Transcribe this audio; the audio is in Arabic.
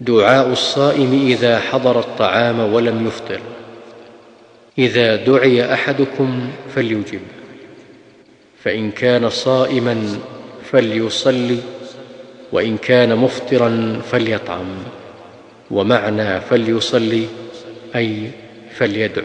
دعاء الصائم إذا حضر الطعام ولم يفطر. إذا دعي أحدكم فليجب. فإن كان صائما فليصلي وإن كان مفطرا فليطعم ومعنى فليصلي أي فليدع.